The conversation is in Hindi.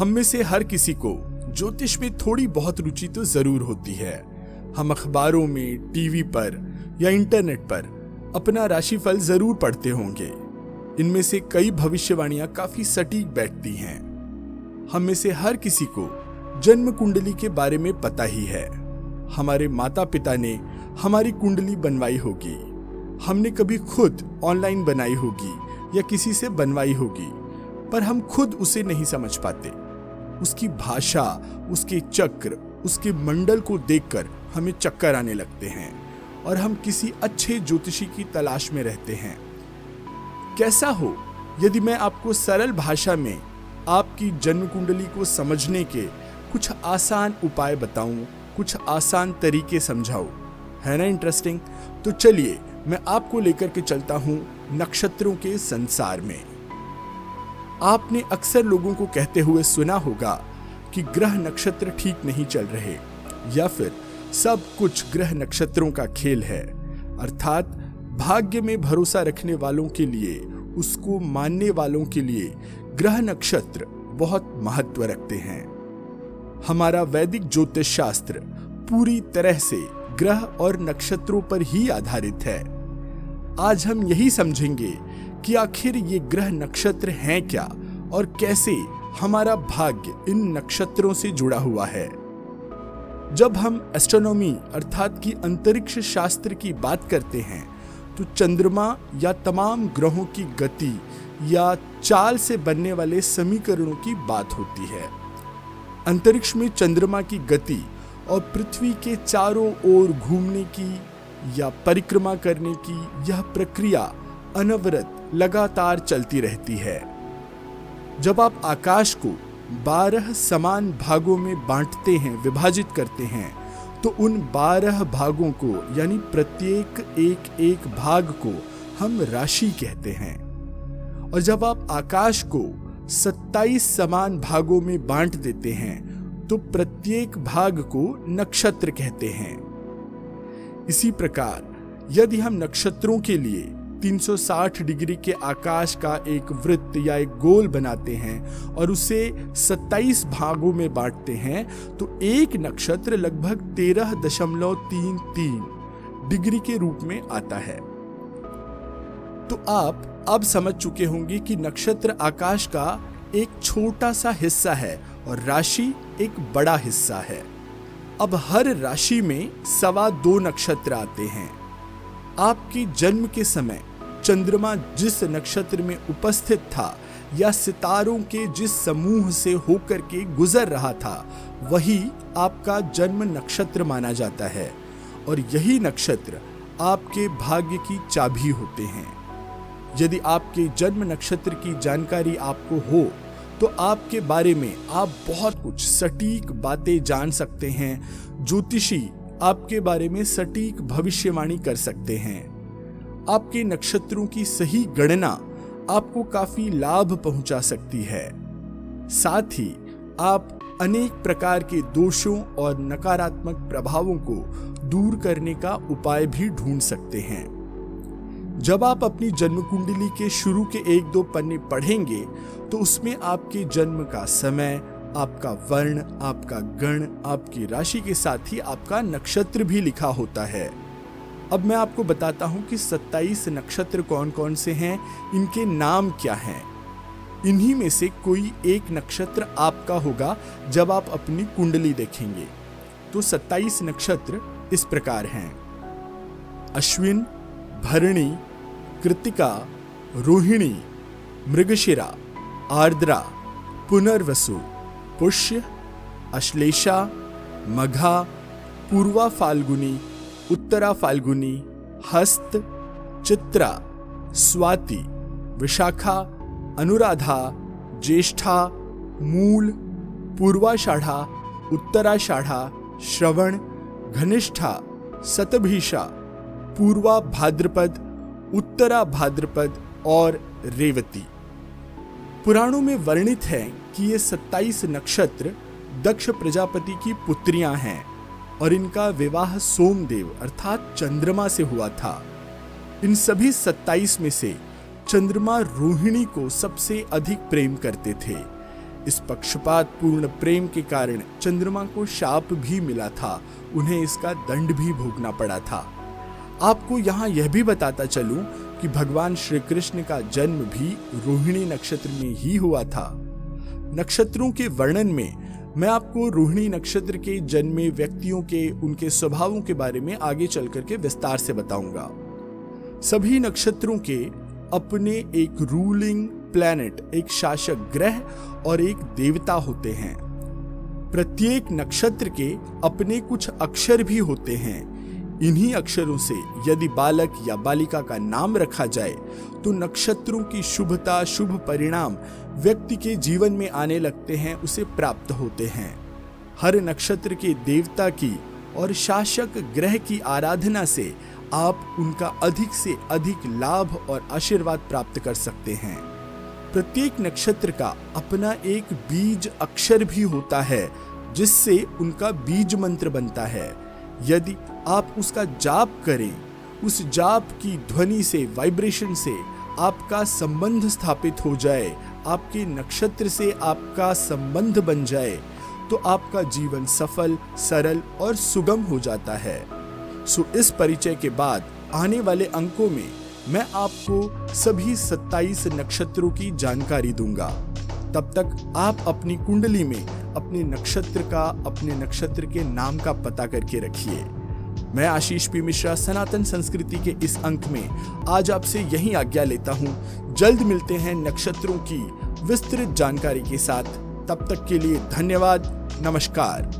हम में से हर किसी को ज्योतिष में थोड़ी बहुत रुचि तो ज़रूर होती है। हम अखबारों में, टीवी पर या इंटरनेट पर अपना राशिफल ज़रूर पढ़ते होंगे। इनमें से कई भविष्यवाणियाँ काफ़ी सटीक बैठती हैं। हम में से हर किसी को जन्म कुंडली के बारे में पता ही है। हमारे माता पिता ने हमारी कुंडली बनवाई होगी। हमने कभी खुद ऑनलाइन बनाई होगी या किसी से बनवाई होगी, पर हम खुद उसे नहीं समझ पाते। उसकी भाषा, उसके चक्र, उसके मंडल को देखकर हमें चक्कर आने लगते हैं और हम किसी अच्छे ज्योतिषी की तलाश में रहते हैं। कैसा हो, यदि मैं आपको सरल भाषा में आपकी जन्म कुंडली को समझने के कुछ आसान उपाय बताऊँ, कुछ आसान तरीके समझाऊं? है ना इंटरेस्टिंग तो चलिए, मैं आपको लेकर के चलता हूँ नक्षत्रों के संसार में। आपने अक्सर लोगों को कहते हुए सुना होगा कि ग्रह नक्षत्र ठीक नहीं चल रहे, या फिर सब कुछ ग्रह नक्षत्रों का खेल है। अर्थात, भाग्य में भरोसा रखने वालों के लिए, उसको मानने वालों के लिए ग्रह नक्षत्र बहुत महत्व रखते हैं। हमारा वैदिक ज्योतिष शास्त्र पूरी तरह से ग्रह और नक्षत्रों पर ही आधारित है। आज हम यही समझेंगे कि आखिर ये ग्रह नक्षत्र हैं क्या और कैसे हमारा भाग्य इन नक्षत्रों से जुड़ा हुआ है। जब हम एस्ट्रोनॉमी अर्थात की अंतरिक्ष शास्त्र की बात करते हैं तो चंद्रमा या तमाम ग्रहों की गति या चाल से बनने वाले समीकरणों की बात होती है। अंतरिक्ष में चंद्रमा की गति और पृथ्वी के चारों ओर घूमने की या परिक्रमा करने की यह प्रक्रिया अनवरत लगातार चलती रहती है। जब आप आकाश को बारह समान भागों में बांटते हैं, विभाजित करते हैं तो उन बारह भागों को, यानी प्रत्येक एक एक भाग को हम राशि कहते हैं। और जब आप आकाश को 27 समान भागों में बांट देते हैं तो प्रत्येक भाग को नक्षत्र कहते हैं। इसी प्रकार, यदि हम नक्षत्रों के लिए 360 डिग्री के आकाश का एक वृत्त या एक गोल बनाते हैं और उसे 27 भागों में बांटते हैं तो एक नक्षत्र लगभग तेरह दशमलव तीन तीन डिग्री के रूप में आता है। तो आप अब समझ चुके होंगे कि नक्षत्र आकाश का एक छोटा सा हिस्सा है और राशि एक बड़ा हिस्सा है। अब हर राशि में सवा दो नक्षत्र आते हैं। आपके जन्म के समय चंद्रमा जिस नक्षत्र में उपस्थित था या सितारों के जिस समूह से होकर के गुजर रहा था, वही आपका जन्म नक्षत्र माना जाता है। और यही नक्षत्र आपके भाग्य की चाबी होते हैं। यदि आपके जन्म नक्षत्र की जानकारी आपको हो तो आपके बारे में आप बहुत कुछ सटीक बातें जान सकते हैं, ज्योतिषी आपके बारे में सटीक भविष्यवाणी कर सकते हैं। आपके नक्षत्रों की सही गणना आपको काफ़ी लाभ पहुँचा सकती है। साथ ही, आप अनेक प्रकार के दोषों और नकारात्मक प्रभावों को दूर करने का उपाय भी ढूंढ सकते हैं। जब आप अपनी जन्म कुंडली के शुरू के एक दो पन्ने पढ़ेंगे तो उसमें आपके जन्म का समय, आपका वर्ण, आपका गण, आपकी राशि के साथ ही आपका नक्षत्र भी लिखा होता है। अब मैं आपको बताता हूँ कि 27 नक्षत्र कौन कौन से हैं, इनके नाम क्या हैं। इन्हीं में से कोई एक नक्षत्र आपका होगा जब आप अपनी कुंडली देखेंगे। तो 27 नक्षत्र इस प्रकार हैं। अश्विन, भरणी, कृतिका, रोहिणी, मृगशिरा, आर्द्रा, पुनर्वसु, पुष्य, अश्लेषा, मघा, पूर्वा फाल्गुनी उत्तरा फाल्गुनी, हस्त, चित्रा, स्वाति, विशाखा, अनुराधा, ज्येष्ठा, मूल पूर्वाषाढ़ा उत्तराषाढ़ा श्रवण, घनिष्ठा, सतभीषा, पूर्वा भाद्रपद, उत्तरा भाद्रपद और रेवती। पुराणों में वर्णित है कि ये 27 नक्षत्र दक्ष प्रजापति की पुत्रियाँ हैं। और इनका विवाह सोमदेव अर्थात चंद्रमा से हुआ था। इन सभी 27 में से चंद्रमा रोहिणी को सबसे अधिक प्रेम करते थे। इस पक्षपात पूर्ण प्रेम के कारण चंद्रमा को शाप भी मिला था, उन्हें इसका दंड भी भोगना पड़ा था। आपको यहाँ यह भी बताता चलूँ कि भगवान श्री कृष्ण का जन्म भी रोहिणी नक्षत्र में ही हुआ था। नक्षत्रों के वर्णन में मैं आपको रोहिणी नक्षत्र के जन्मे व्यक्तियों के, उनके स्वभावों के बारे में आगे चल करके विस्तार से बताऊँगा। सभी नक्षत्रों के अपने एक रूलिंग प्लैनेट, एक शासक ग्रह और एक देवता होते हैं। प्रत्येक नक्षत्र के अपने कुछ अक्षर भी होते हैं। इन्हीं अक्षरों से यदि बालक या बालिका का नाम रखा जाए तो नक्षत्रों की शुभता, शुभ परिणाम व्यक्ति के जीवन में आने लगते हैं, उसे प्राप्त होते हैं। हर नक्षत्र के देवता की और शासक ग्रह की आराधना से आप उनका अधिक से अधिक लाभ और आशीर्वाद प्राप्त कर सकते हैं। प्रत्येक नक्षत्र का अपना एक बीज अक्षर भी होता है, जिससे उनका बीज मंत्र बनता है। यदि आप उसका जाप करें, उस जाप की ध्वनि से वाइब्रेशन से आपका संबंध स्थापित हो जाए, आपके नक्षत्र से आपका संबंध बन जाए तो आपका जीवन सफल, सरल और सुगम हो जाता है। सो इस परिचय के बाद आने वाले अंकों में मैं आपको सभी 27 नक्षत्रों की जानकारी दूँगा। तब तक आप अपनी कुंडली में अपने नक्षत्र का, अपने नक्षत्र के नाम का पता करके रखिए। मैं आशीष पी मिश्रा, सनातन संस्कृति के इस अंक में आज आपसे यही आज्ञा लेता हूँ। जल्द मिलते हैं नक्षत्रों की विस्तृत जानकारी के साथ। तब तक के लिए धन्यवाद, नमस्कार।